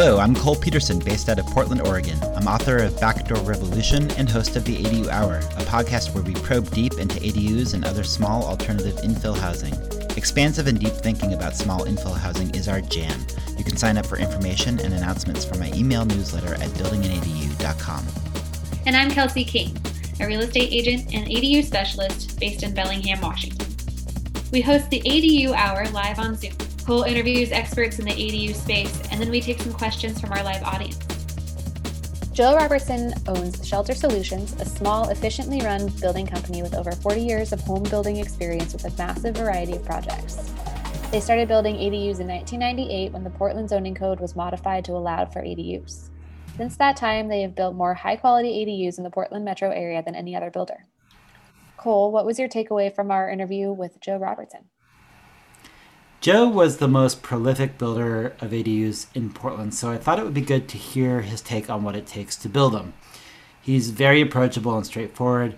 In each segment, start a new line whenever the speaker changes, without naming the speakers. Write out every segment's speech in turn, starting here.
Hello, I'm Kol Peterson, based out of Portland, Oregon. I'm author of Backdoor Revolution and host of the ADU Hour, a podcast where we probe deep into ADUs and other small alternative infill housing. Expansive and deep thinking about small infill housing is our jam. You can sign up for information and announcements from my email newsletter at buildinganadu.com.
And I'm Kelsey King, a real estate agent and ADU specialist based in Bellingham, Washington. We host the ADU Hour live on Zoom. Kol interviews experts in the ADU space, and then we take some questions from our live audience.
Joe Robertson owns Shelter Solutions, a small, efficiently run building company with over 40 years of home building experience with a massive variety of projects. They started building ADUs in 1998 when the Portland zoning code was modified to allow for ADUs. Since that time, they have built more high quality ADUs in the Portland metro area than any other builder. Kol, what was your takeaway from our interview with Joe Robertson?
Joe was the most prolific builder of ADUs in Portland, so I thought it would be good to hear his take on what it takes to build them. He's very approachable and straightforward.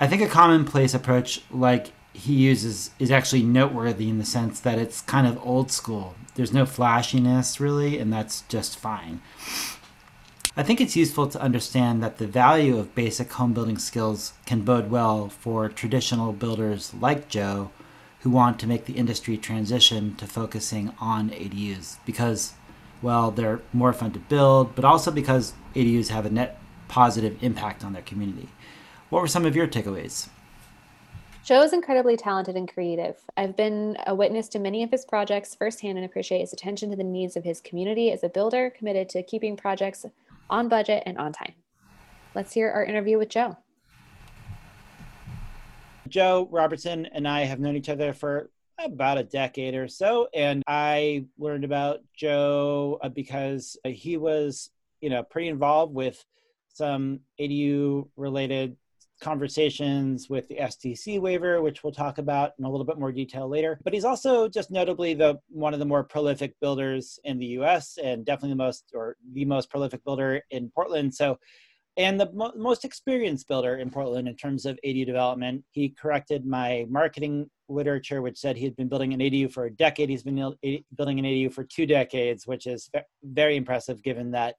I think a commonplace approach like he uses is actually noteworthy in the sense that it's kind of old school. There's no flashiness really, and that's just fine. I think it's useful to understand that the value of basic home building skills can bode well for traditional builders like Joe who want to make the industry transition to focusing on ADUs because, well, they're more fun to build, but also because ADUs have a net positive impact on their community. What were some of your takeaways?
Joe is incredibly talented and creative. I've been a witness to many of his projects firsthand and appreciate his attention to the needs of his community as a builder committed to keeping projects on budget and on time. Let's hear our interview with Joe.
Joe Robertson and I have known each other for about a decade or so. And I learned about Joe uh, because he was, you know, pretty involved with some ADU related conversations with the SDC waiver, which we'll talk about in a little bit more detail later. But he's also just notably the one of the more prolific builders in the U.S. and definitely the most or the most prolific builder in Portland. So and the mo- most experienced builder in Portland in terms of ADU development. He corrected my marketing literature, which said he had been building an ADU for a decade. He's been building an ADU for two decades, which is very impressive given that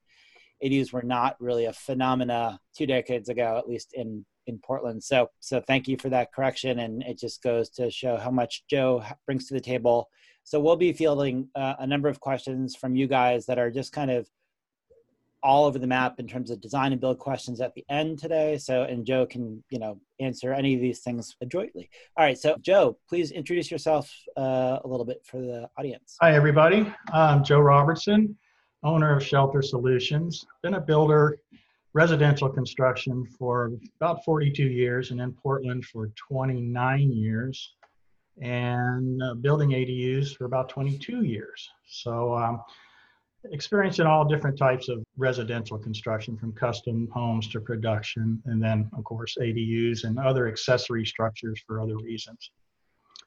ADUs were not really a phenomena two decades ago, at least in in Portland. So so thank you for that correction, and it just goes to show how much Joe brings to the table. So we'll be fielding uh, a number of questions from you guys that are just kind of all over the map in terms of design and build questions at the end today. So, and Joe can, you know, answer any of these things adroitly. All right. So, Joe, please introduce yourself uh, a little bit for the audience.
Hi, everybody. I'm Joe Robertson, owner of Shelter Solutions. Been a builder, residential construction for about 42 years and in Portland for 29 years and uh, building ADUs for about 22 years. So, um, experience in all different types of residential construction from custom homes to production and then of course adus and other accessory structures for other reasons.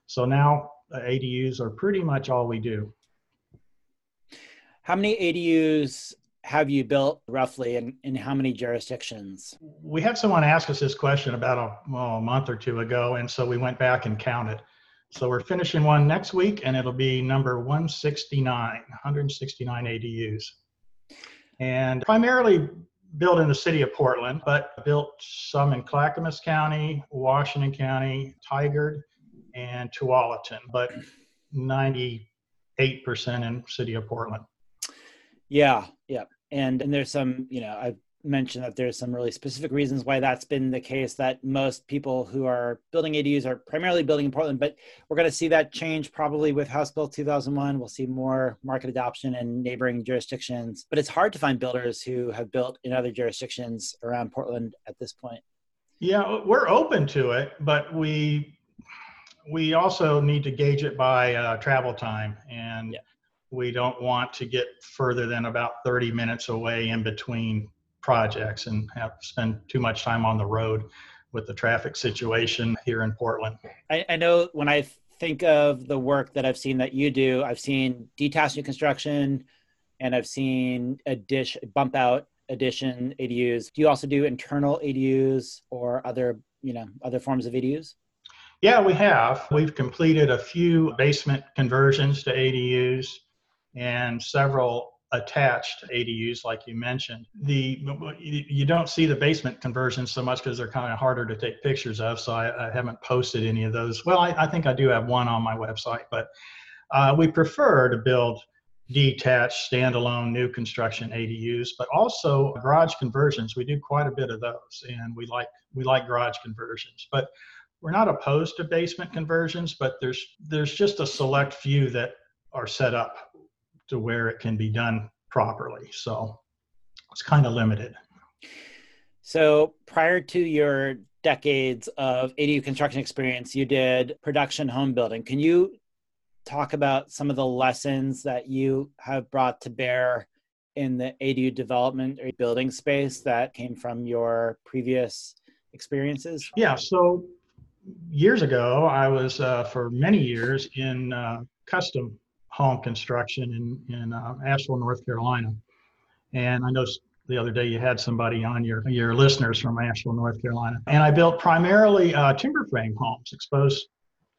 So now uh, adus are pretty much all we do.
How many adus have you built roughly and in how many jurisdictions?
We had someone ask us this question about a, well, a month or two ago and so we went back and counted so we're finishing one next week, and it'll be number 169, 169 ADUs. And primarily built in the city of Portland, but built some in Clackamas County, Washington County, Tigard, and Tualatin, but 98% in city of Portland.
Yeah, yeah. And and there's some, you know, I've mention that there's some really specific reasons why that's been the case that most people who are building ADUs are primarily building in Portland, but we're going to see that change probably with House Bill 2001. We'll see more market adoption in neighboring jurisdictions, but it's hard to find builders who have built in other jurisdictions around Portland at this point.
Yeah, we're open to it, but we we also need to gauge it by uh, travel time and yeah. we don't want to get further than about 30 minutes away in between projects and have spent too much time on the road with the traffic situation here in Portland.
I, I know when I think of the work that I've seen that you do, I've seen detached new construction and I've seen a dish bump out addition ADUs. Do you also do internal ADUs or other, you know, other forms of ADUs?
Yeah, we have. We've completed a few basement conversions to ADUs and several attached ADUs, like you mentioned. The you don't see the basement conversions so much because they're kind of harder to take pictures of. So I, I haven't posted any of those. Well, I, I, think I do have one on my website, but uh, we prefer to build detached, standalone, new construction ADUs, but also garage conversions. We do quite a bit of those, and we like we like garage conversions. But we're not opposed to basement conversions, but there's there's just a select few that are set up to where it can be done properly. So it's kind of limited.
So prior to your decades of ADU construction experience, you did production home building. Can you talk about some of the lessons that you have brought to bear in the ADU development or building space that came from your previous experiences?
Yeah, so years ago, I was uh, for many years in uh, custom home construction in, in uh, Asheville, North Carolina. And I know the other day you had somebody on your, your listeners from Asheville, North Carolina. And I built primarily uh, timber frame homes, exposed,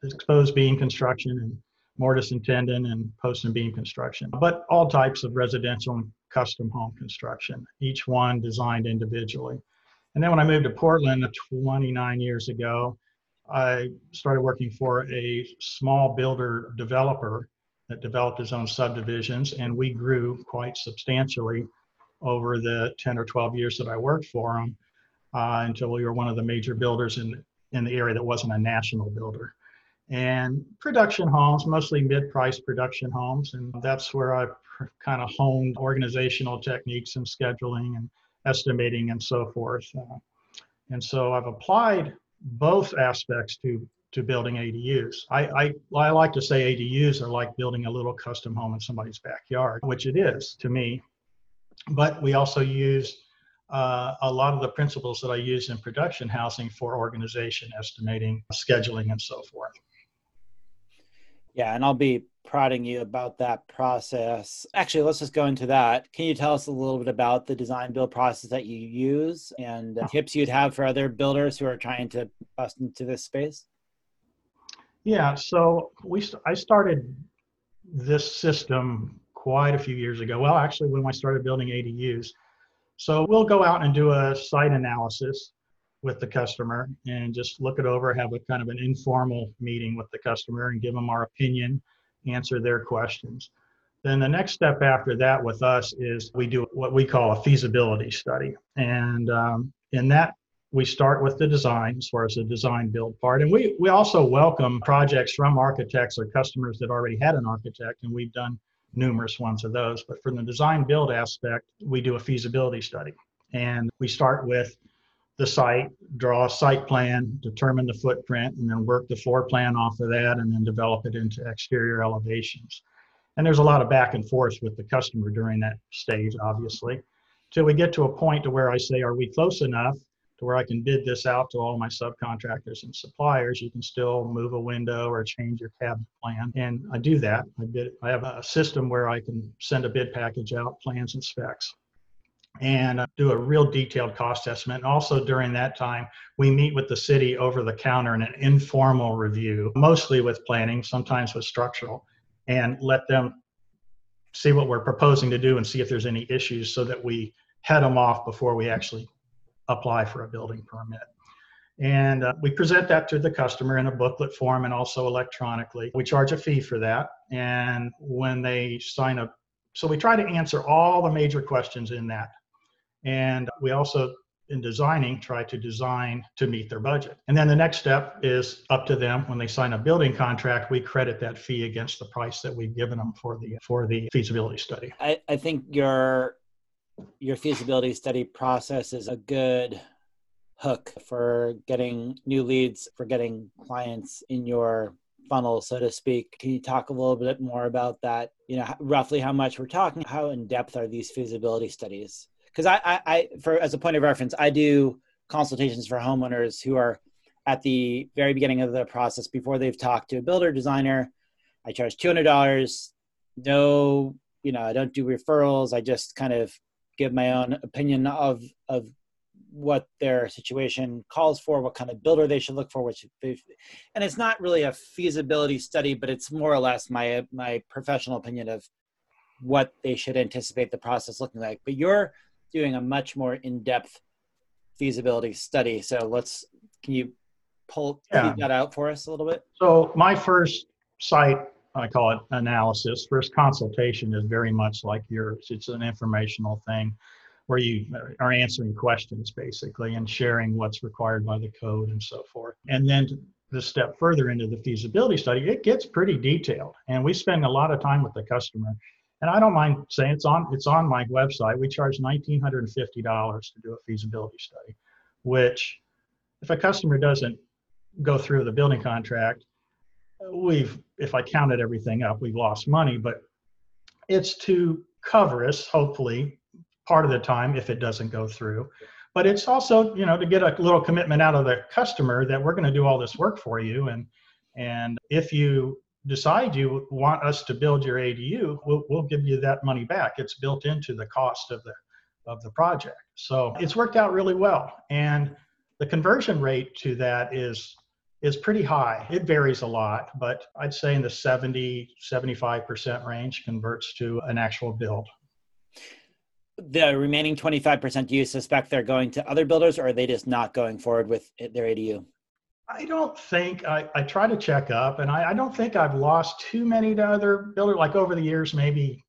exposed beam construction and mortise and tenon and post and beam construction, but all types of residential and custom home construction, each one designed individually. And then when I moved to Portland 29 years ago, I started working for a small builder developer that developed his own subdivisions, and we grew quite substantially over the 10 or 12 years that I worked for him uh, until we were one of the major builders in, in the area that wasn't a national builder. And production homes, mostly mid price production homes, and that's where I pr- kind of honed organizational techniques and scheduling and estimating and so forth. Uh, and so I've applied both aspects to to building ADUs. I, I, I like to say ADUs are like building a little custom home in somebody's backyard, which it is to me. But we also use uh, a lot of the principles that I use in production housing for organization, estimating, scheduling, and so forth.
Yeah, and I'll be prodding you about that process. Actually, let's just go into that. Can you tell us a little bit about the design build process that you use and tips you'd have for other builders who are trying to bust into this space?
Yeah, so we I started this system quite a few years ago. Well, actually, when I started building ADUs. So we'll go out and do a site analysis with the customer and just look it over, have a kind of an informal meeting with the customer and give them our opinion, answer their questions. Then the next step after that with us is we do what we call a feasibility study. And um, in that, we start with the design as far as the design build part. And we, we also welcome projects from architects or customers that already had an architect, and we've done numerous ones of those. But from the design build aspect, we do a feasibility study. And we start with the site, draw a site plan, determine the footprint, and then work the floor plan off of that and then develop it into exterior elevations. And there's a lot of back and forth with the customer during that stage, obviously, till we get to a point to where I say, are we close enough to where I can bid this out to all my subcontractors and suppliers? You can still move a window or change your cabinet plan. And I do that. I bid, I have a system where I can send a bid package out, plans and specs and uh, do a real detailed cost estimate. And also during that time, we meet with the city over the counter in an informal review, mostly with planning, sometimes with structural, and let them see what we're proposing to do and see if there's any issues so that we head them off before we actually apply for a building permit. And uh, we present that to the customer in a booklet form and also electronically. We charge a fee for that. And when they sign up, so we try to answer all the major questions in that and we also, in designing, try to design to meet their budget. And then the next step is up to them. When they sign a building contract, we credit that fee against the price that we've given them for the for the feasibility study.
I, I think your your feasibility study process is a good hook for getting new leads, for getting clients in your funnel, so to speak. Can you talk a little bit more about that? You know, roughly how much we're talking, how in depth are these feasibility studies? because I, I, I, for as a point of reference, I do consultations for homeowners who are at the very beginning of the process before they've talked to a builder designer. I charge two hundred dollars. No, you know, I don't do referrals. I just kind of give my own opinion of of what their situation calls for, what kind of builder they should look for, which and it's not really a feasibility study, but it's more or less my my professional opinion of what they should anticipate the process looking like. But you're doing a much more in-depth feasibility study. So let's can you pull yeah. that out for us a little bit?
So my first site, I call it analysis. First consultation is very much like yours. It's an informational thing where you are answering questions basically and sharing what's required by the code and so forth. And then the step further into the feasibility study, it gets pretty detailed. And we spend a lot of time with the customer. And I don't mind saying it's on it's on my website. We charge $1,950 to do a feasibility study, which if a customer doesn't go through the building contract, we've if I counted everything up, we've lost money, but it's to cover us, hopefully, part of the time if it doesn't go through. But it's also, you know, to get a little commitment out of the customer that we're going to do all this work for you. And and if you decide you want us to build your ADU, we'll, we'll give you that money back. It's built into the cost of the of the project. So it's worked out really well. And the conversion rate to that is is pretty high. It varies a lot, but I'd say in the 70, 75% range converts to an actual build.
The remaining 25%, do you suspect they're going to other builders or are they just not going forward with their ADU?
I don't think I, I try to check up and I, I don't think I've lost too many to other builders. Like over the years, maybe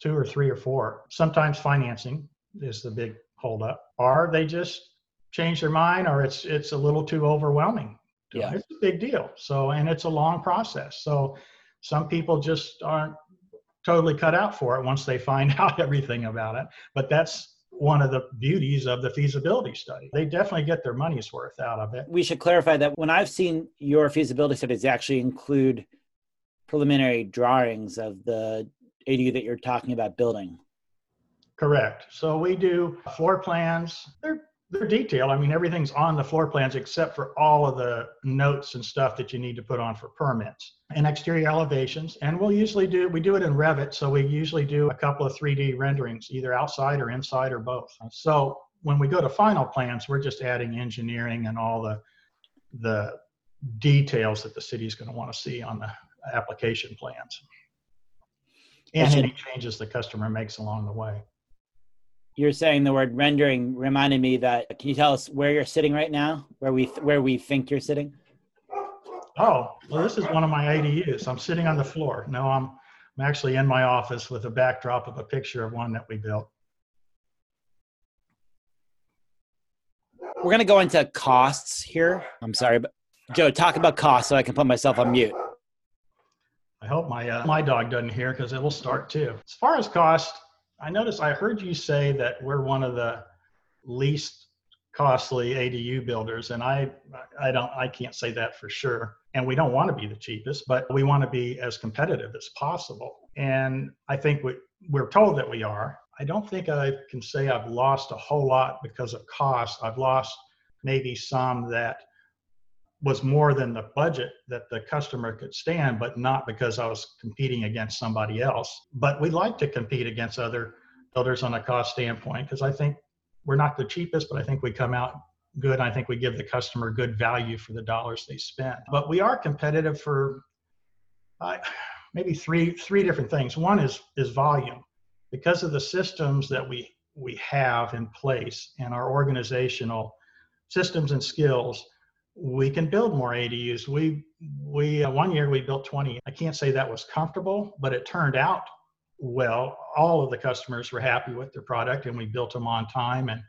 two or three or four. Sometimes financing is the big holdup, Are they just change their mind or it's it's a little too overwhelming.
Yeah.
It's a big deal. So and it's a long process. So some people just aren't totally cut out for it once they find out everything about it. But that's one of the beauties of the feasibility study. They definitely get their money's worth out of it.
We should clarify that when i've seen your feasibility studies actually include preliminary drawings of the adu that you're talking about building.
Correct. So we do floor plans. They're they're detailed. I mean, everything's on the floor plans except for all of the notes and stuff that you need to put on for permits and exterior elevations. And we'll usually do, we do it in Revit. So we usually do a couple of 3D renderings, either outside or inside or both. So when we go to final plans, we're just adding engineering and all the, the details that the city is going to want to see on the application plans. And any changes the customer makes along the way
you're saying the word rendering reminded me that can you tell us where you're sitting right now? Where we where we think you're sitting?
Oh well this is one of my adus i'm sitting on the floor. No i'm i'm actually in my office with a backdrop of a picture of one that we built.
We're going to go into costs here. I'm sorry but joe talk about costs so i can put myself on mute.
I hope my uh, my dog doesn't hear because it will start too. As far as cost I noticed I heard you say that we're one of the least costly ADU builders, and I I don't I can't say that for sure. And we don't want to be the cheapest, but we want to be as competitive as possible. And I think we, we're told that we are. I don't think I can say I've lost a whole lot because of cost. I've lost maybe some that was more than the budget that the customer could stand, but not because I was competing against somebody else. But we like to compete against other builders on a cost standpoint because I think we're not the cheapest, but I think we come out good. I think we give the customer good value for the dollars they spend. But we are competitive for uh, maybe three three different things. One is is volume because of the systems that we we have in place and our organizational systems and skills we can build more ADUs. We we uh, one year we built 20. I can't say that was comfortable, but it turned out well. All of the customers were happy with their product, and we built them on time and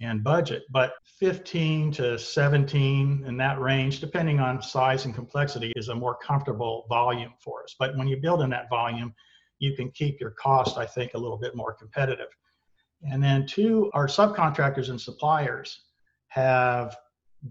and budget. But 15 to 17 in that range, depending on size and complexity, is a more comfortable volume for us. But when you build in that volume, you can keep your cost, I think, a little bit more competitive. And then two, our subcontractors and suppliers have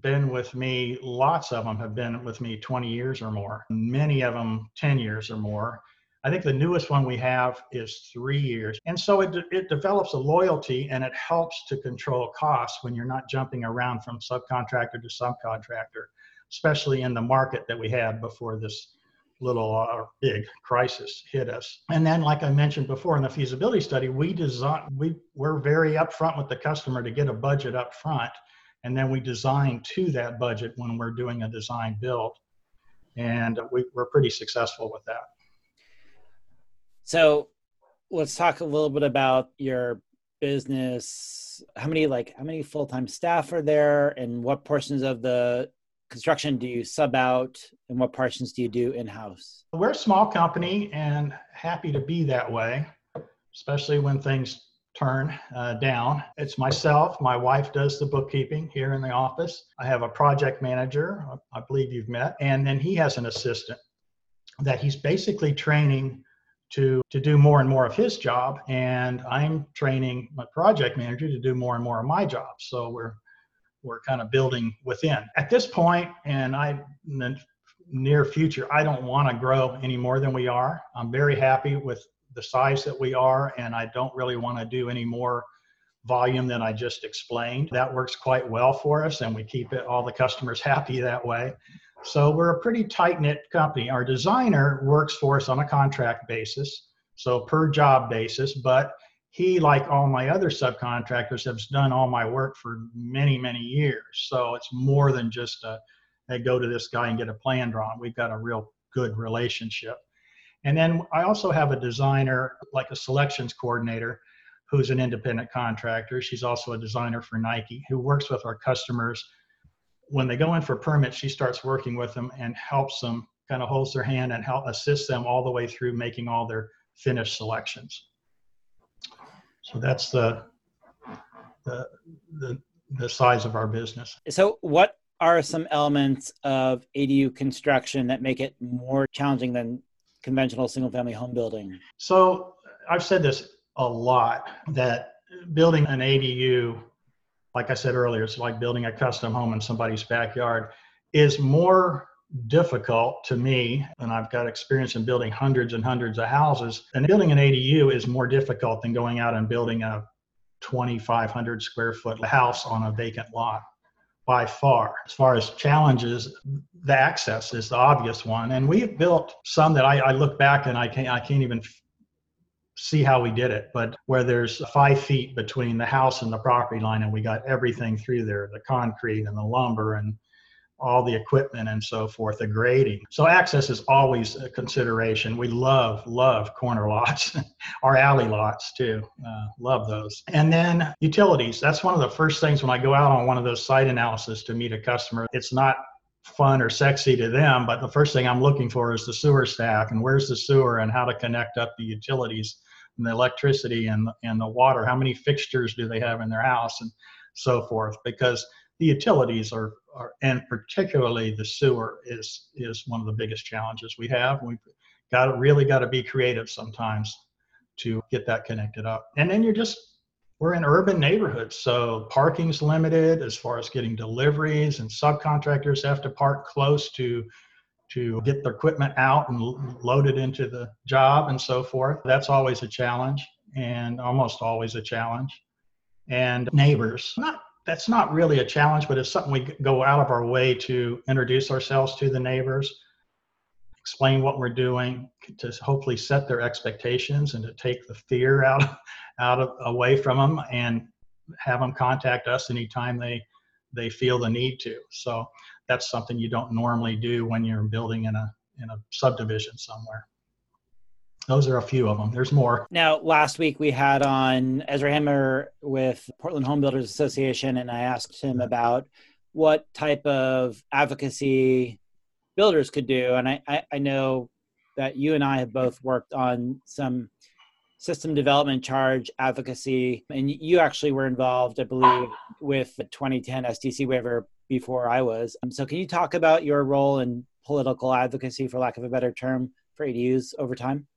been with me, lots of them have been with me 20 years or more, many of them 10 years or more. I think the newest one we have is three years. And so it, it develops a loyalty and it helps to control costs when you're not jumping around from subcontractor to subcontractor, especially in the market that we had before this little uh, big crisis hit us. And then, like I mentioned before in the feasibility study, we design, we, we're very upfront with the customer to get a budget up front and then we design to that budget when we're doing a design build and we, we're pretty successful with that
so let's talk a little bit about your business. How many like how many full time staff are there, and what portions of the construction do you sub out, and what portions do you do in house?
We're a small company and happy to be that way, especially when things turn uh, down. It's myself. My wife does the bookkeeping here in the office. I have a project manager, I believe you've met, and then he has an assistant that he's basically training to to do more and more of his job and i'm training my project manager to do more and more of my job so we're we're kind of building within at this point and i in the near future i don't want to grow any more than we are i'm very happy with the size that we are and i don't really want to do any more volume than i just explained that works quite well for us and we keep it all the customers happy that way so we're a pretty tight knit company. Our designer works for us on a contract basis, so per job basis, but he, like all my other subcontractors, has done all my work for many, many years. So it's more than just a, hey, go to this guy and get a plan drawn. We've got a real good relationship. And then I also have a designer, like a selections coordinator, who's an independent contractor. She's also a designer for Nike, who works with our customers when they go in for permits, she starts working with them and helps them, kind of holds their hand and help assist them all the way through making all their finished selections. So that's the the the, the size of our business.
So what are some elements of ADU construction that make it more challenging than conventional single family home building?
So I've said this a lot that building an ADU like I said earlier, it's like building a custom home in somebody's backyard, is more difficult to me, and I've got experience in building hundreds and hundreds of houses. And building an ADU is more difficult than going out and building a 2,500 square foot house on a vacant lot by far. As far as challenges, the access is the obvious one. And we've built some that I, I look back and I can't, I can't even see how we did it, but where there's five feet between the house and the property line, and we got everything through there the concrete and the lumber and all the equipment and so forth, the grading. So access is always a consideration. We love, love corner lots, our alley lots too. Uh, love those. And then utilities. That's one of the first things when I go out on one of those site analysis to meet a customer. It's not fun or sexy to them, but the first thing I'm looking for is the sewer stack and where's the sewer and how to connect up the utilities and the electricity and, and the water. How many fixtures do they have in their house and so forth? Because the utilities are, are and particularly the sewer is is one of the biggest challenges we have. We've got to really got to be creative sometimes to get that connected up. And then you're just we're in urban neighborhoods, so parking's limited as far as getting deliveries, and subcontractors have to park close to to get the equipment out and load it into the job and so forth. That's always a challenge, and almost always a challenge. And neighbors, not that's not really a challenge, but it's something we go out of our way to introduce ourselves to the neighbors, explain what we're doing, to hopefully set their expectations and to take the fear out out of away from them and have them contact us anytime they they feel the need to. So that's something you don't normally do when you're building in a in a subdivision somewhere. Those are a few of them. There's more.
Now, last week we had on Ezra Hammer with Portland Home Builders Association, and I asked him about what type of advocacy builders could do. And I, I, I know that you and I have both worked on some system development charge advocacy, and you actually were involved, I believe, with the 2010 SDC waiver before I was. Um, so, can you talk about your role in political advocacy, for lack of a better term, for ADUs over time?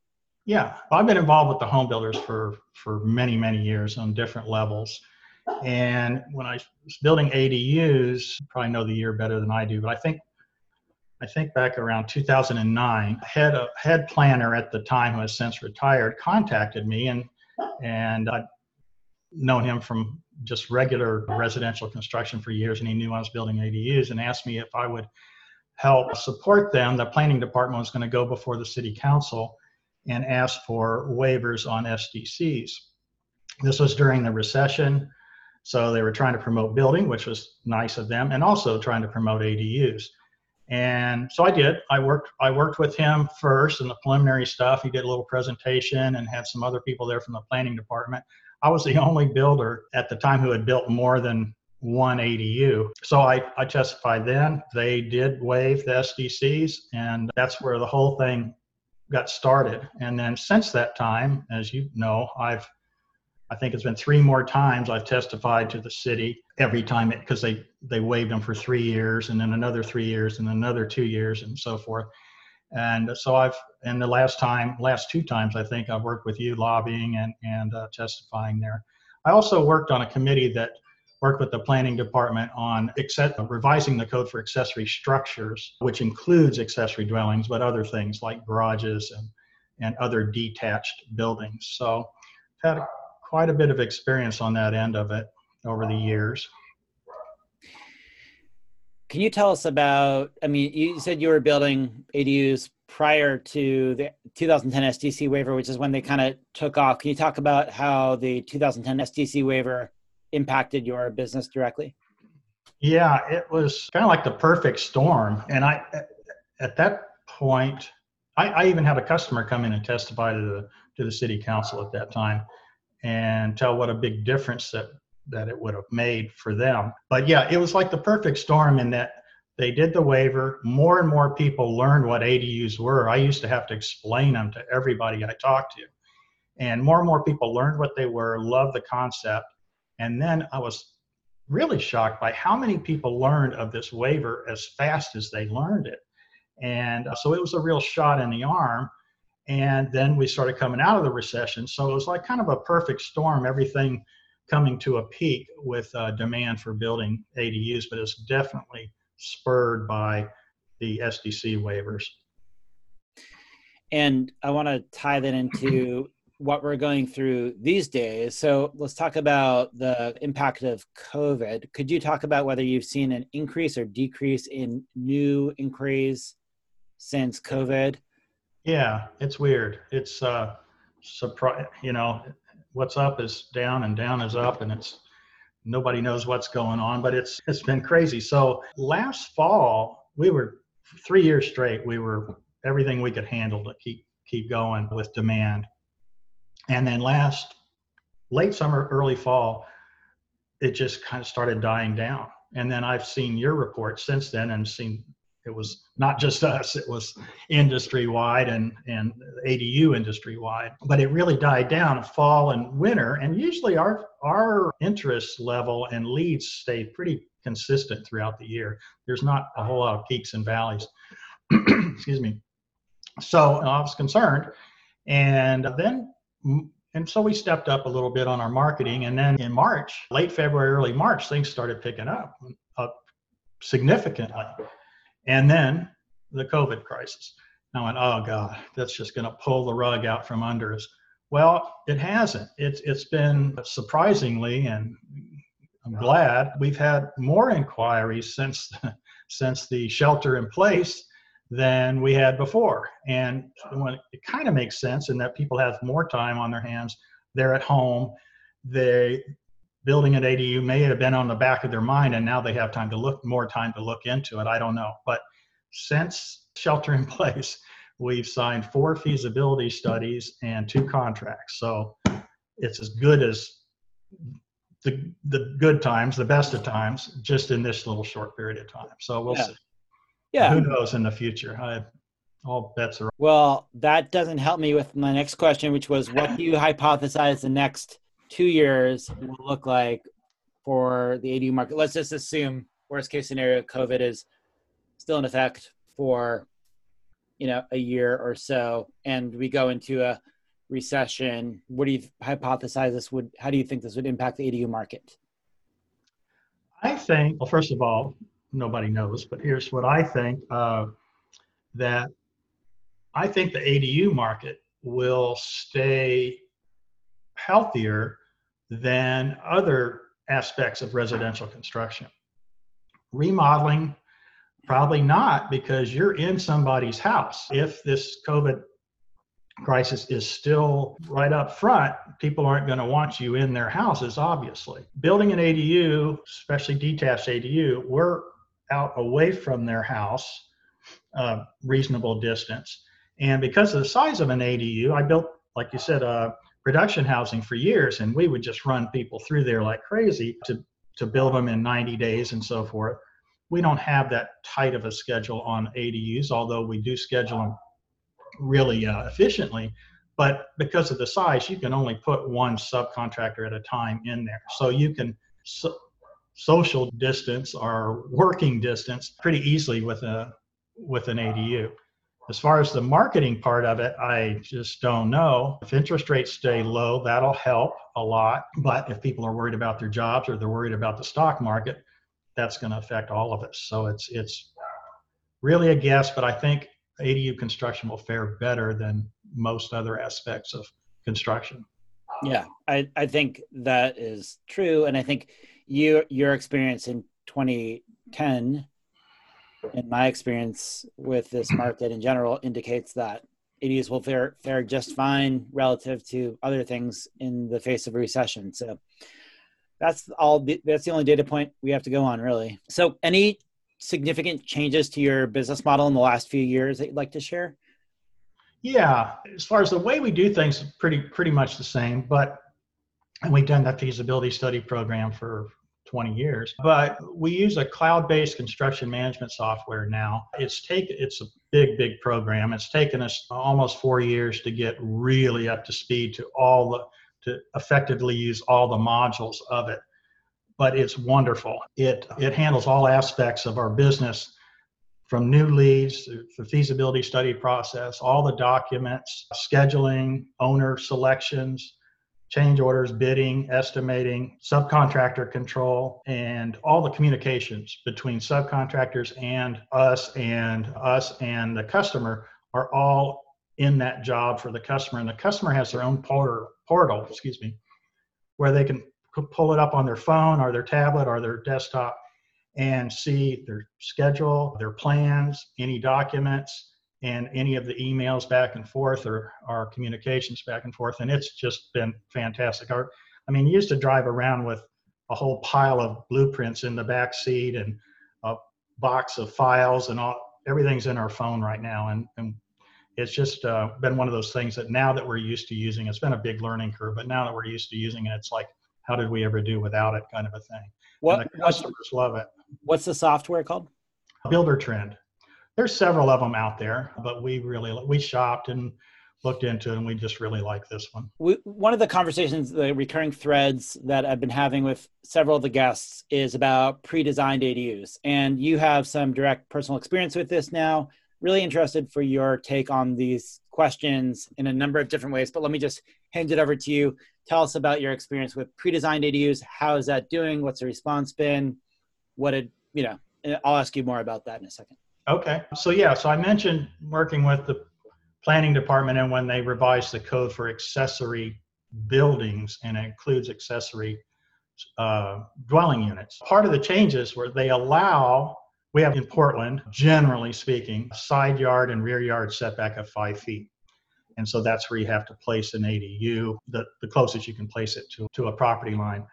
Yeah, I've been involved with the home builders for for many many years on different levels. And when I was building ADUs, probably know the year better than I do, but I think I think back around 2009, head head planner at the time who has since retired contacted me and and I'd known him from just regular residential construction for years and he knew I was building ADUs and asked me if I would help support them. The planning department was going to go before the city council and asked for waivers on SDCs. This was during the recession, so they were trying to promote building, which was nice of them, and also trying to promote ADUs. And so I did. I worked. I worked with him first in the preliminary stuff. He did a little presentation and had some other people there from the planning department. I was the only builder at the time who had built more than one ADU. So I, I testified then. They did waive the SDCs, and that's where the whole thing got started. And then since that time, as you know, I've I think it's been three more times I've testified to the city every time because they they waived them for three years and then another three years and another two years and so forth. And so I've and the last time, last two times I think I've worked with you lobbying and and uh, testifying there. I also worked on a committee that worked with the planning department on accept, revising the code for accessory structures, which includes accessory dwellings, but other things like garages and and other detached buildings. So had quite a bit of experience on that end of it over the years.
Can you tell us about? I mean, you said you were building ADUs prior to the 2010 SDC waiver, which is when they kind of took off. Can you talk about how the 2010 SDC waiver impacted your business directly?
Yeah, it was kind of like the perfect storm. And I, at that point, I, I even had a customer come in and testify to the to the city council at that time and tell what a big difference that that it would have made for them. But yeah, it was like the perfect storm in that they did the waiver. More and more people learned what ADUs were. I used to have to explain them to everybody I talked to. And more and more people learned what they were, loved the concept. And then I was really shocked by how many people learned of this waiver as fast as they learned it. And uh, so it was a real shot in the arm and then we started coming out of the recession. So it was like kind of a perfect storm, everything coming to a peak with uh, demand for building ADUs, but it's definitely spurred by the SDC waivers.
And I want to tie that into what we're going through these days. So let's talk about the impact of COVID. Could you talk about whether you've seen an increase or decrease in new inquiries since COVID?
Yeah, it's weird. It's uh surprise, you know, what's up is down and down is up and it's nobody knows what's going on, but it's it's been crazy. So last fall, we were 3 years straight, we were everything we could handle to keep keep going with demand. And then last late summer, early fall, it just kind of started dying down. And then I've seen your report since then and seen it was not just us it was industry wide and and adu industry wide but it really died down fall and winter. And usually our our interest level and leads stay pretty consistent throughout the year. There's not a whole lot of peaks and valleys. Excuse me. So i was concerned. And then and so we stepped up a little bit on our marketing and then in march late february early march things started picking up up significantly and then the COVID crisis. I went, oh God, that's just going to pull the rug out from under us. Well, it hasn't. It's it's been surprisingly, and I'm glad we've had more inquiries since since the shelter in place than we had before. And it kind of makes sense in that people have more time on their hands. They're at home. They building an ADU may have been on the back of their mind and now they have time to look more time to look into it. I don't know. But since shelter in place, we've signed four feasibility studies and two contracts. So it's as good as the the good times, the best of times, just in this little short period of time. So we'll
yeah.
see.
Yeah.
Who knows in the future? I, all bets are.
Well, that doesn't help me with my next question, which was, what do you hypothesize the next two years will look like for the ADU market. Let's just assume worst case scenario, COVID is still in effect for you know a year or so, and we go into a recession. What do you hypothesize this would? How do you think this would impact the ADU market?
I think. Well, first of all, nobody knows, but here's what I think. Uh, that I think the ADU market will stay healthier than other aspects of residential construction. Remodeling, probably not because you're in somebody's house. If this COVID crisis is still right up front, people aren't going to want you in their houses, obviously. Building an ADU, especially detached ADU, we're out away from their house. uh, reasonable distance. And because of the size of an ADU, I built, like you said, uh, production housing for years, and we would just run people through there like crazy to, to build them in 90 days and so forth. We don't have that tight of a schedule on ADUs, although we do schedule them really uh, efficiently. But because of the size, you can only put one subcontractor at a time in there. So you can social distance or working distance pretty easily with a with an ADU. As far as the marketing part of it, I just don't know. If interest rates stay low, that'll help a lot. But if people are worried about their jobs or they're worried about the stock market, that's going to affect all of us. So it's it's really a guess, but I think ADU construction will fare better than most other aspects of construction.
Yeah, I, I think that is true. And I think you, your experience in 2010 and my experience with this market in general indicates that ADUs will fare, fare just fine relative to other things in the face of a recession. So that's all. That's the only data point we have to go on, really. So, any significant changes to your business model in the last few years that you'd like to share?
Yeah, as far as the way we do things, pretty pretty much the same. But and we've done that feasibility study program for 20 years. But we use a cloud-based construction management software now. It's take it's a big, big program. It's taken us almost four years to get really up to speed to all the to effectively use all the modules of it. But it's wonderful. It it handles all aspects of our business from new leads, the feasibility study process, all the documents, scheduling, owner selections, change orders, bidding, estimating, subcontractor control, and all the communications between subcontractors and us and us and the customer are all in that job for the customer. And the customer has their own portal, portal, excuse me, where they can pull it up on their phone or their tablet or their desktop and see their schedule, their plans, any documents, and any of the emails back and forth or our communications back and forth. And it's just been fantastic. Our, I mean, you used to drive around with a whole pile of blueprints in the back seat and a box of files and all everything's in our phone right now. And, and it's just uh, been one of those things that now that we're used to using, it's been a big learning curve, but now that we're used to using it, it's like, how did we ever do without it kind of a thing. What and the customers love it.
What's the software called?
Buildertrend there's several of them out there, but we really we shopped and looked into it, and we just really like this one.
We, one of the conversations, the recurring threads that I've been having with several of the guests is about pre-designed ADUs, and you have some direct personal experience with this now. Really interested for your take on these questions in a number of different ways, but let me just hand it over to you. Tell us about your experience with pre-designed ADUs. How is that doing? What's the response been? What did you know? I'll ask you more about that in a second.
Okay. So yeah, so I mentioned working with the planning department and when they revised the code for accessory buildings and it includes accessory uh, dwelling units. Part of the changes were they allow, we have in Portland, generally speaking, side yard and rear yard setback of five feet. And so that's where you have to place an ADU, the, the closest you can place it to, to a property line.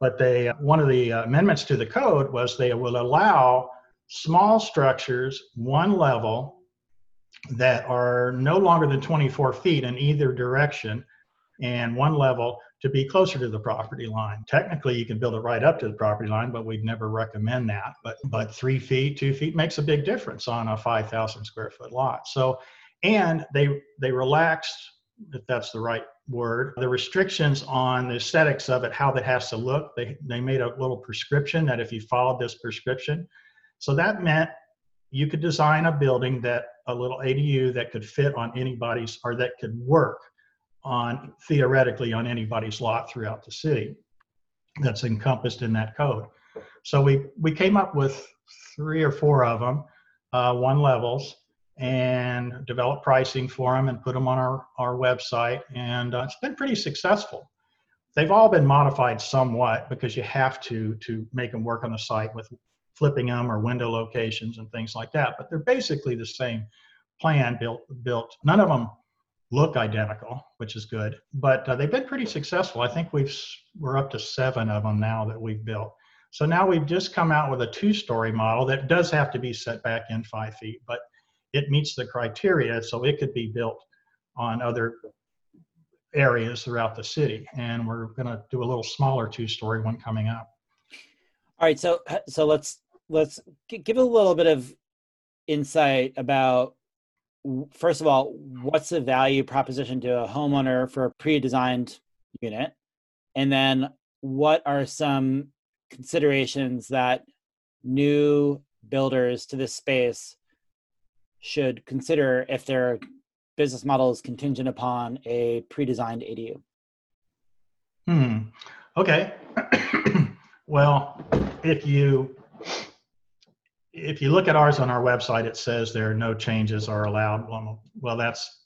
But they, one of the amendments to the code was they will allow small structures, one level, that are no longer than 24 feet in either direction, and one level to be closer to the property line. Technically, you can build it right up to the property line, but we'd never recommend that. But but three feet, two feet makes a big difference on a 5,000 square foot lot. So, and they they relaxed, if that's the right word, the restrictions on the aesthetics of it, how that has to look. They they made a little prescription that if you followed this prescription, so that meant you could design a building that a little ADU that could fit on anybody's or that could work on theoretically on anybody's lot throughout the city that's encompassed in that code. So we we came up with three or four of them, uh, one levels, and developed pricing for them and put them on our our website, and uh, it's been pretty successful. They've all been modified somewhat because you have to to make them work on the site with flipping them or window locations and things like that. But they're basically the same plan built. Built. None of them look identical, which is good. But uh, they've been pretty successful. I think we've we're up to seven of them now that we've built. So now we've just come out with a two-story model that does have to be set back in five feet, but it meets the criteria, so it could be built on other areas throughout the city. And we're going to do a little smaller two-story one coming up.
All right, so so let's let's give a little bit of insight about first of all, what's the value proposition to a homeowner for a pre-designed unit, and then what are some considerations that new builders to this space should consider if their business model is contingent upon a pre-designed ADU?
Hmm. Okay. well, if you if you look at ours on our website, it says there are no changes are allowed. Well, that's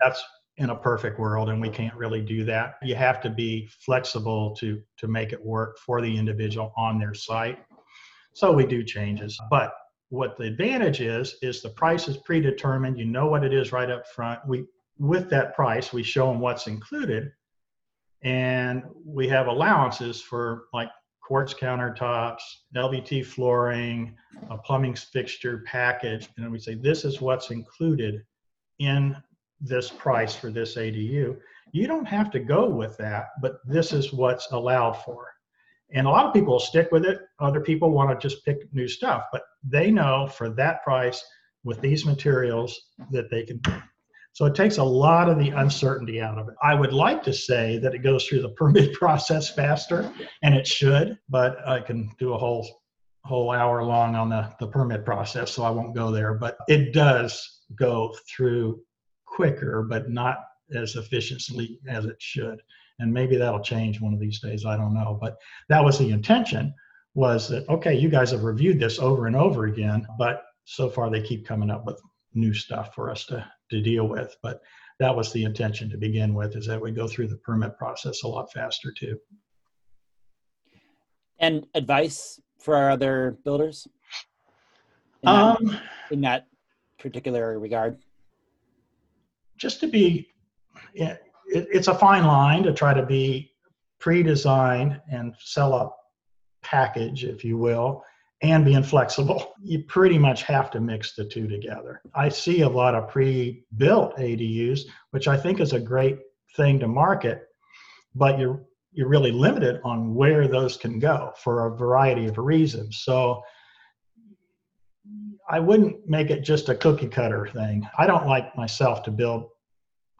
that's in a perfect world, and we can't really do that. You have to be flexible to to make it work for the individual on their site. So we do changes, but what the advantage is is the price is predetermined. You know what it is right up front. We with that price, we show them what's included, and we have allowances for like quartz countertops, LVT flooring, a plumbing fixture package, and we say this is what's included in this price for this ADU. You don't have to go with that, but this is what's allowed for. And a lot of people stick with it. Other people want to just pick new stuff, but they know for that price with these materials that they can so it takes a lot of the uncertainty out of it. I would like to say that it goes through the permit process faster, and it should, but I can do a whole whole hour long on the, the permit process, so I won't go there. But it does go through quicker, but not as efficiently as it should. And maybe that'll change one of these days. I don't know. But that was the intention was that, okay, you guys have reviewed this over and over again, but so far they keep coming up with new stuff for us to, to deal with. But that was the intention to begin with, is that we go through the permit process a lot faster too.
And advice for our other builders
in that, um,
in that particular regard?
Just to be, it, it's a fine line to try to be pre-designed and sell a package, if you will, and being flexible. You pretty much have to mix the two together. I see a lot of pre built ADUs, which I think is a great thing to market, but you're you're really limited on where those can go for a variety of reasons. So I wouldn't make it just a cookie cutter thing. I don't like myself to build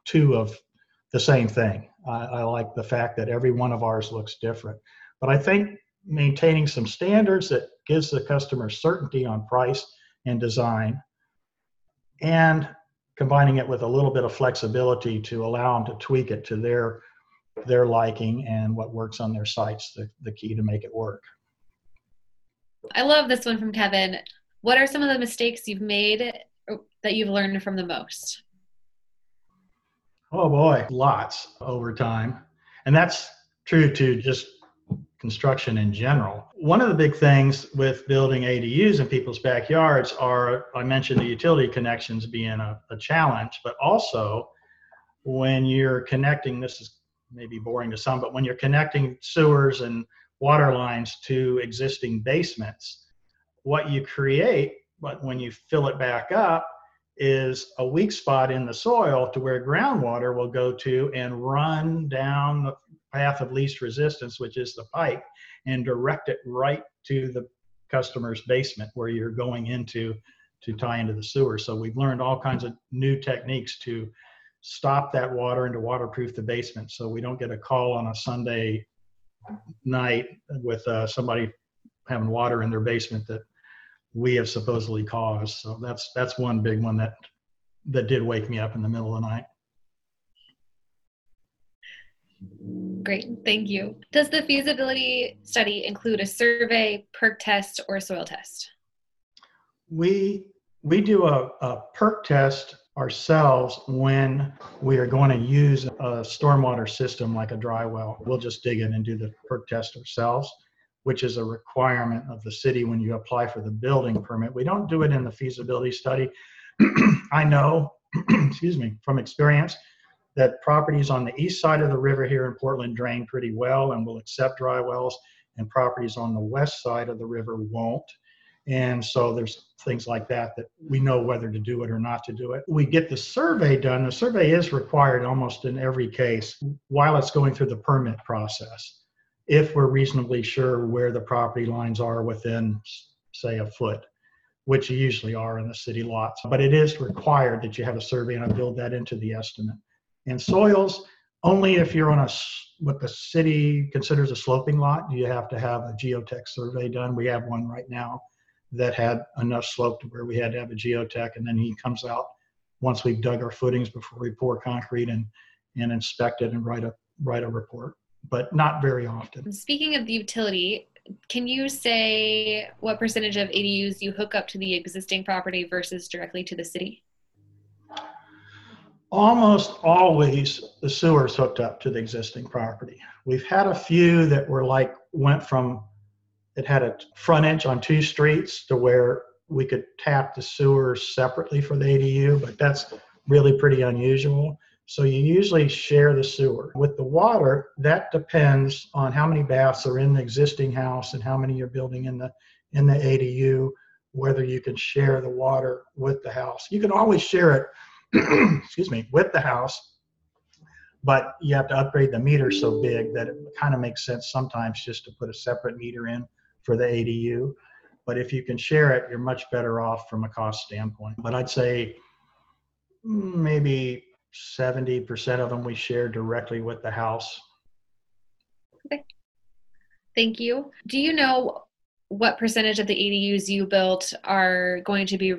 two of the same thing. I, I like the fact that every one of ours looks different. But I think maintaining some standards that gives the customer certainty on price and design and combining it with a little bit of flexibility to allow them to tweak it to their their liking and what works on their sites the, the key to make it work.
I love this one from kevin. What are some of the mistakes you've made oh, that you've learned from the most?
Oh boy. Lots over time. And that's true to just construction in general. One of the big things with building ADUs in people's backyards are, I mentioned the utility connections being a, a challenge, but also when you're connecting, this is maybe boring to some, but when you're connecting sewers and water lines to existing basements, what you create, but when you fill it back up, is a weak spot in the soil to where groundwater will go to and run down path of least resistance, which is the pipe, and direct it right to the customer's basement where you're going into to tie into the sewer. So we've learned all kinds of new techniques to stop that water and to waterproof the basement so we don't get a call on a Sunday night with uh, somebody having water in their basement that we have supposedly caused. So that's that's one big one that that did wake me up in the middle of the night.
Great, thank you. Does the feasibility study include a survey, perk test, or soil test?
We we do a, a perk test ourselves when we are going to use a stormwater system like a dry well. We'll just dig in and do the perk test ourselves, which is a requirement of the city when you apply for the building permit. We don't do it in the feasibility study. I know, excuse me, from experience that properties on the east side of the river here in Portland drain pretty well and will accept dry wells. and properties on the west side of the river won't. And so there's things like that that we know whether to do it or not to do it. We get the survey done. The survey is required almost in every case while it's going through the permit process. If we're reasonably sure where the property lines are within, say, a foot, which you usually are in the city lots. But it is required that you have a survey and I build that into the estimate. And soils, only if you're on a what the city considers a sloping lot, do you have to have a geotech survey done. We have one right now that had enough slope to where we had to have a geotech, and then he comes out once we've dug our footings before we pour concrete and and inspect it and write a write a report, but not very often.
Speaking of the utility, can you say what percentage of ADUs you hook up to the existing property versus directly to the city?
Almost always the sewer's hooked up to the existing property. We've had a few that were like went from it had a frontage on two streets to where we could tap the sewer separately for the ADU, but that's really pretty unusual. So you usually share the sewer. With the water, that depends on how many baths are in the existing house and how many you're building in the in the ADU, whether you can share the water with the house. You can always share it, excuse me, with the house, but you have to upgrade the meter so big that it kind of makes sense sometimes just to put a separate meter in for the ADU. But if you can share it, you're much better off from a cost standpoint. But I'd say maybe 70% of them we share directly with the house.
Okay. Thank you. Do you know what percentage of the ADUs you built are going to be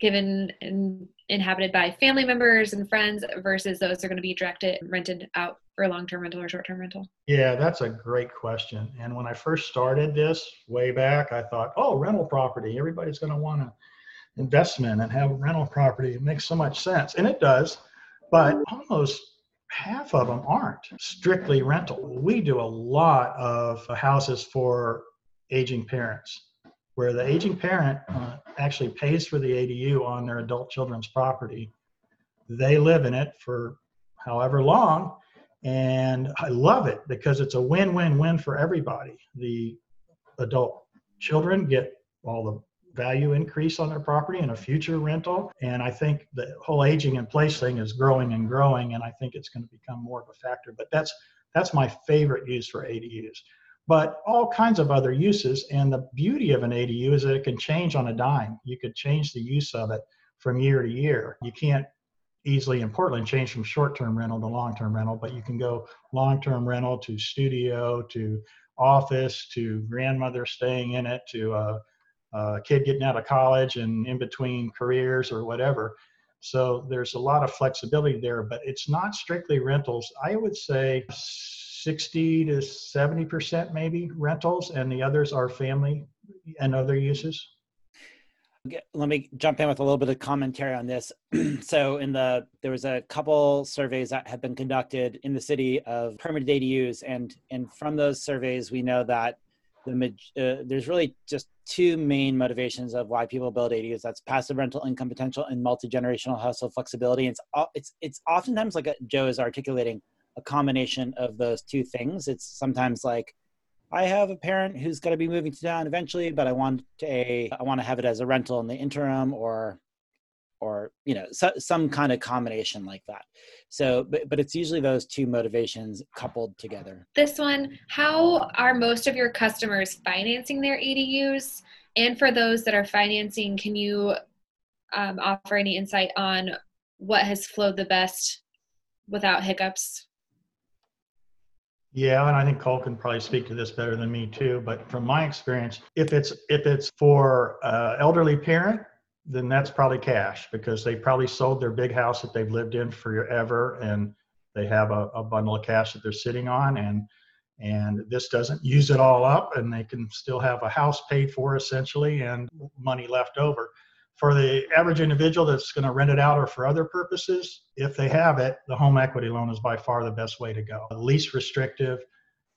given and inhabited by family members and friends versus those are going to be directed rented out for long-term rental or short-term rental?
Yeah, that's a great question. And when I first started this way back, I thought, oh, rental property, everybody's going to want to investment and have rental property. It makes so much sense, and it does. But almost half of them aren't strictly rental. We do a lot of houses for aging parents where the aging parent uh, actually pays for the ADU on their adult children's property. They live in it for however long, and I love it because it's a win win win for everybody. The adult children get all the value increase on their property in a future rental. And I think the whole aging in place thing is growing and growing, and I think it's going to become more of a factor. But that's that's my favorite use for ADUs. But all kinds of other uses, and the beauty of an ADU is that it can change on a dime. You could change the use of it from year to year. You can't easily in Portland change from short-term rental to long-term rental, but you can go long-term rental to studio to office to grandmother staying in it to a, a kid getting out of college and in between careers or whatever. So there's a lot of flexibility there, but it's not strictly rentals. I would say 60 to 70 percent maybe rentals, and the others are family and other uses
let me jump in with a little bit of commentary on this. so, in the there was a couple surveys that have been conducted in the city of permitted ADUs, and and from those surveys, we know that the uh, there's really just two main motivations of why people build ADUs. That's passive rental income potential and multi generational household flexibility. It's it's it's oftentimes like Joe is articulating a combination of those two things. It's sometimes like I have a parent who's going to be moving to town eventually, but I want a I want to have it as a rental in the interim or or you know so, some kind of combination like that. So but, but it's usually those two motivations coupled together.
This one how are most of your customers financing their adus and for those that are financing can you um, offer any insight on what has flowed the best without hiccups
yeah, and I think Kol can probably speak to this better than me too. But from my experience, if it's if it's for uh, elderly parent, then that's probably cash because they probably sold their big house that they've lived in forever, and they have a, a bundle of cash that they're sitting on, and and this doesn't use it all up, and they can still have a house paid for essentially and money left over for the average individual that's going to rent it out or for other purposes, if they have it, the home equity loan is by far the best way to go. The least restrictive,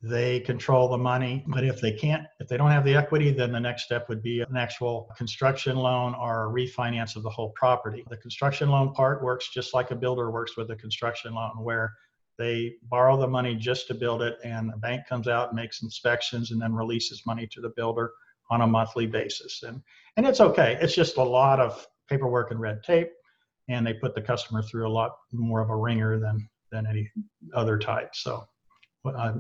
they control the money. But if they can't, if they don't have the equity, then the next step would be an actual construction loan or a refinance of the whole property. The construction loan part works just like a builder works with a construction loan, where They borrow the money just to build it, and the bank comes out and makes inspections and then releases money to the builder on a monthly basis. And and it's okay. It's just a lot of paperwork and red tape, and they put the customer through a lot more of a ringer than than any other type. So, uh,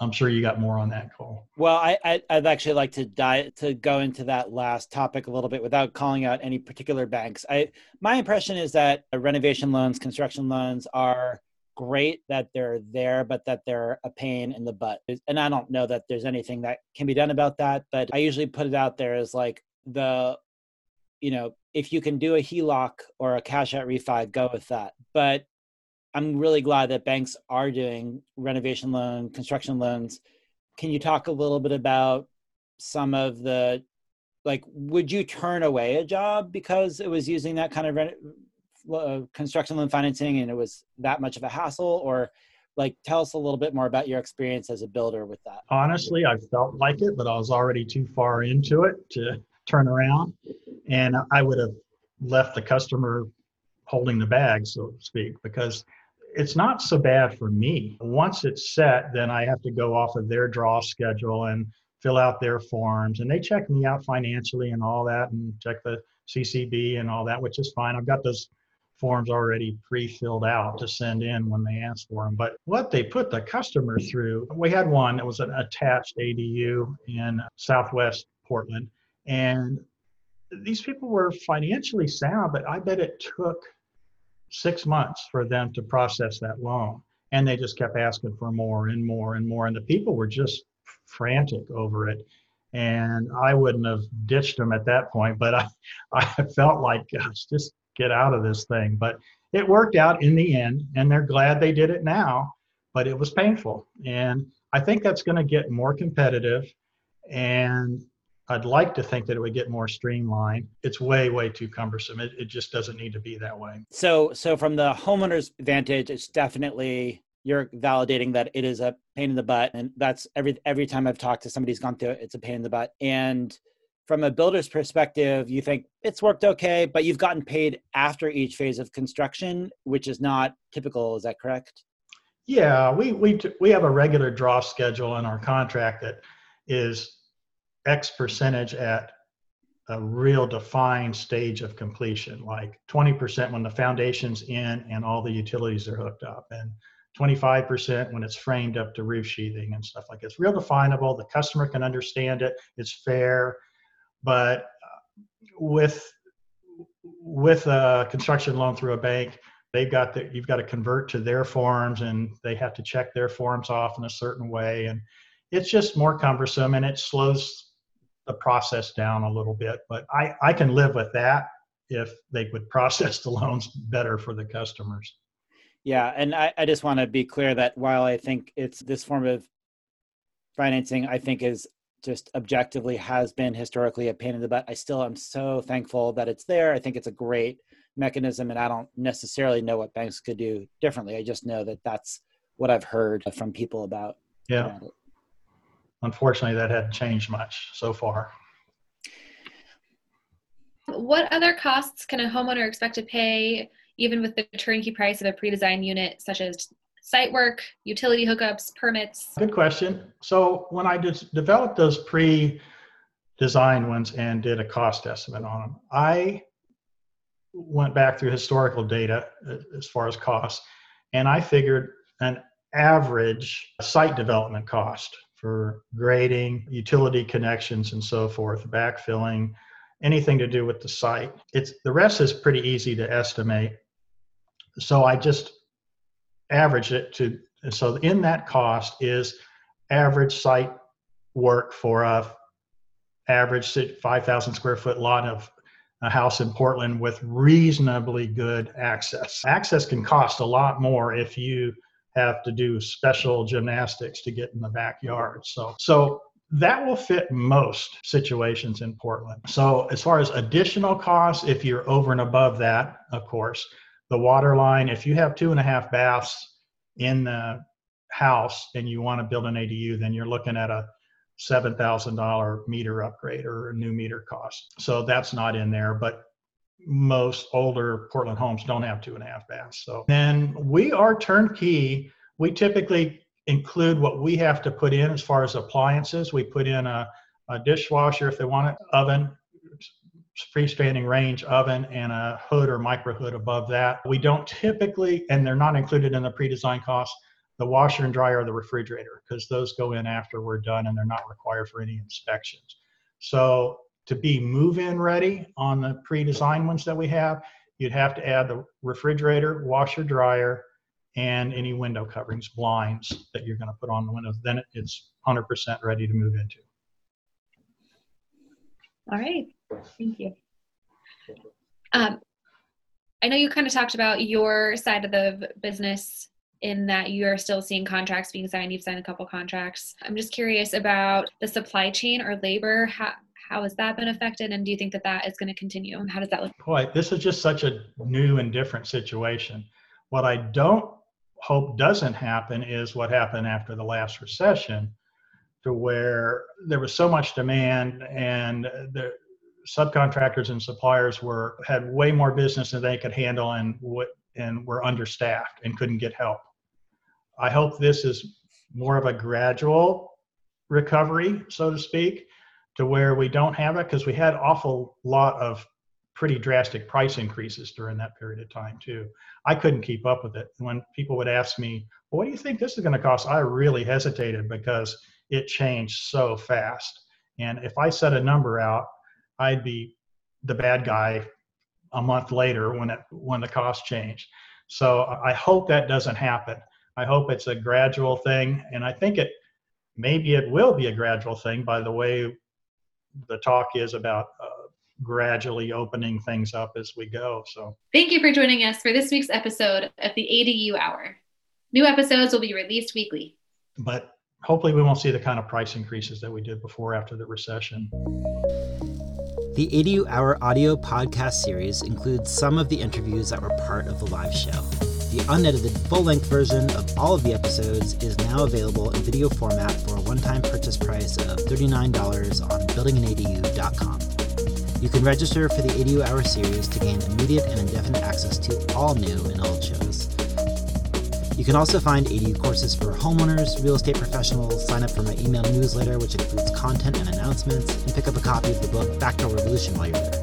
I'm sure you got more on that Kol.
Well, I, would actually like to die to go into that last topic a little bit without calling out any particular banks. I my impression is that renovation loans, construction loans are great that they're there, but that they're a pain in the butt. And I don't know that there's anything that can be done about that. But I usually put it out there as like the, you know, if you can do a HELOC or a cash out refi, go with that. But I'm really glad that banks are doing renovation loan, construction loans. Can you talk a little bit about some of the like would you turn away a job because it was using that kind of re- uh, Uh, construction loan financing and it was that much of a hassle or like tell us a little bit more about your experience as a builder with that
honestly i felt like it but i was already too far into it to turn around and i would have left the customer holding the bag so to speak because it's not so bad for me. Once it's set, then I have to go off of their draw schedule and fill out their forms. And they check me out financially and all that and check the CCB and all that, which is fine. I've got those forms already pre-filled out to send in when they ask for them. But what they put the customer through, we had one that was an attached ADU in Southwest Portland. And these people were financially sound, but I bet it took six months for them to process that loan. And they just kept asking for more and more and more. And the people were just frantic over it. And I wouldn't have ditched them at that point, but I, I felt like, gosh, just get out of this thing. But it worked out in the end, and they're glad they did it now, but it was painful. And I think that's going to get more competitive. And I'd like to think that it would get more streamlined. It's way, way too cumbersome. It, it just doesn't need to be that way.
So, so from the homeowner's vantage, it's definitely you're validating that it is a pain in the butt, and that's every every time I've talked to somebody who's gone through it, it's a pain in the butt. And from a builder's perspective, you think it's worked okay, but you've gotten paid after each phase of construction, which is not typical. Is that correct?
Yeah, we we we have a regular draw schedule in our contract that is X percentage at a real defined stage of completion, like 20% when the foundation's in and all the utilities are hooked up, and 25% when it's framed up to roof sheathing and stuff like that. It's real definable. The customer can understand it. It's fair, but with with a construction loan through a bank, they've got the you've got to convert to their forms and they have to check their forms off in a certain way and it's just more cumbersome and it slows the process down a little bit. But I, I can live with that if they would process the loans better for the customers.
Yeah, and I, I just want to be clear that while I think it's this form of financing, I think is just objectively has been historically a pain in the butt. I still am so thankful that it's there. I think it's a great mechanism, and I don't necessarily know what banks could do differently. I just know that that's what I've heard from people about.
Yeah. About unfortunately, that hadn't changed much so far.
What other costs can a homeowner expect to pay, even with the turnkey price of a pre designed unit, such as site work, utility hookups, permits?
Good question. So, when I developed those pre designed ones and did a cost estimate on them, I went back through historical data uh, as far as costs, and I figured an average site development cost for grading, utility connections, and so forth, backfilling, anything to do with the site. It's the rest is pretty easy to estimate. So I just average it to so in that cost is average site work for a average 5,000 square foot lot of a house in Portland with reasonably good access. Access can cost a lot more if you have to do special gymnastics to get in the backyard. So, so that will fit most situations in Portland. So, as far as additional costs, if you're over and above that, of course, the water line, if you have two and a half baths in the house and you want to build an ADU, then you're looking at a $7,000 meter upgrade or a new meter cost. So, that's not in there. But most older Portland homes don't have two and a half baths. So then we are turnkey. We typically include what we have to put in as far as appliances. We put in a, a dishwasher if they want it, oven, freestanding range oven, and a hood or micro hood above that. We don't typically, and they're not included in the pre-design cost, the washer and dryer or the refrigerator, because those go in after we're done and they're not required for any inspections. So to be move-in ready on the pre-design ones that we have, you'd have to add the refrigerator, washer, dryer, and any window coverings, blinds that you're going to put on the windows. Then it's 100% ready to move into.
All right, thank you. Um, I know you kind of talked about your side of the business in that you are still seeing contracts being signed. You've signed a couple contracts. I'm just curious about the supply chain or labor. How, how has that been affected? And do you think that that is going to continue? And How does that look?
Boy, this is just such a new and different situation. What I don't hope doesn't happen is what happened after the last recession, to where there was so much demand and the subcontractors and suppliers were had way more business than they could handle and and were understaffed and couldn't get help. I hope this is more of a gradual recovery, so to speak, to where we don't have it because we had awful lot of pretty drastic price increases during that period of time too. I couldn't keep up with it. When people would ask me, well, "What do you think this is going to cost?" I really hesitated because it changed so fast. And if I set a number out, I'd be the bad guy a month later when it when the cost changed. So I hope that doesn't happen. I hope it's a gradual thing, and I think it maybe it will be a gradual thing by the way the talk is about uh, gradually opening things up as we go. So
thank you for joining us for this week's episode of the ADU Hour. New episodes will be released weekly.
But hopefully we won't see the kind of price increases that we did before after the recession.
The ADU Hour audio podcast series includes some of the interviews that were part of the live show. The unedited full length version of all of the episodes is now available in video format for a one time purchase price of $39 on buildinganadu.com. You can register for the ADU Hour series to gain immediate and indefinite access to all new and old shows. You can also find ADU courses for homeowners, real estate professionals, sign up for my email newsletter, which includes content and announcements, and pick up a copy of the book Backdoor Revolution while you're there.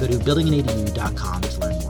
Go to buildinganadu.com to learn.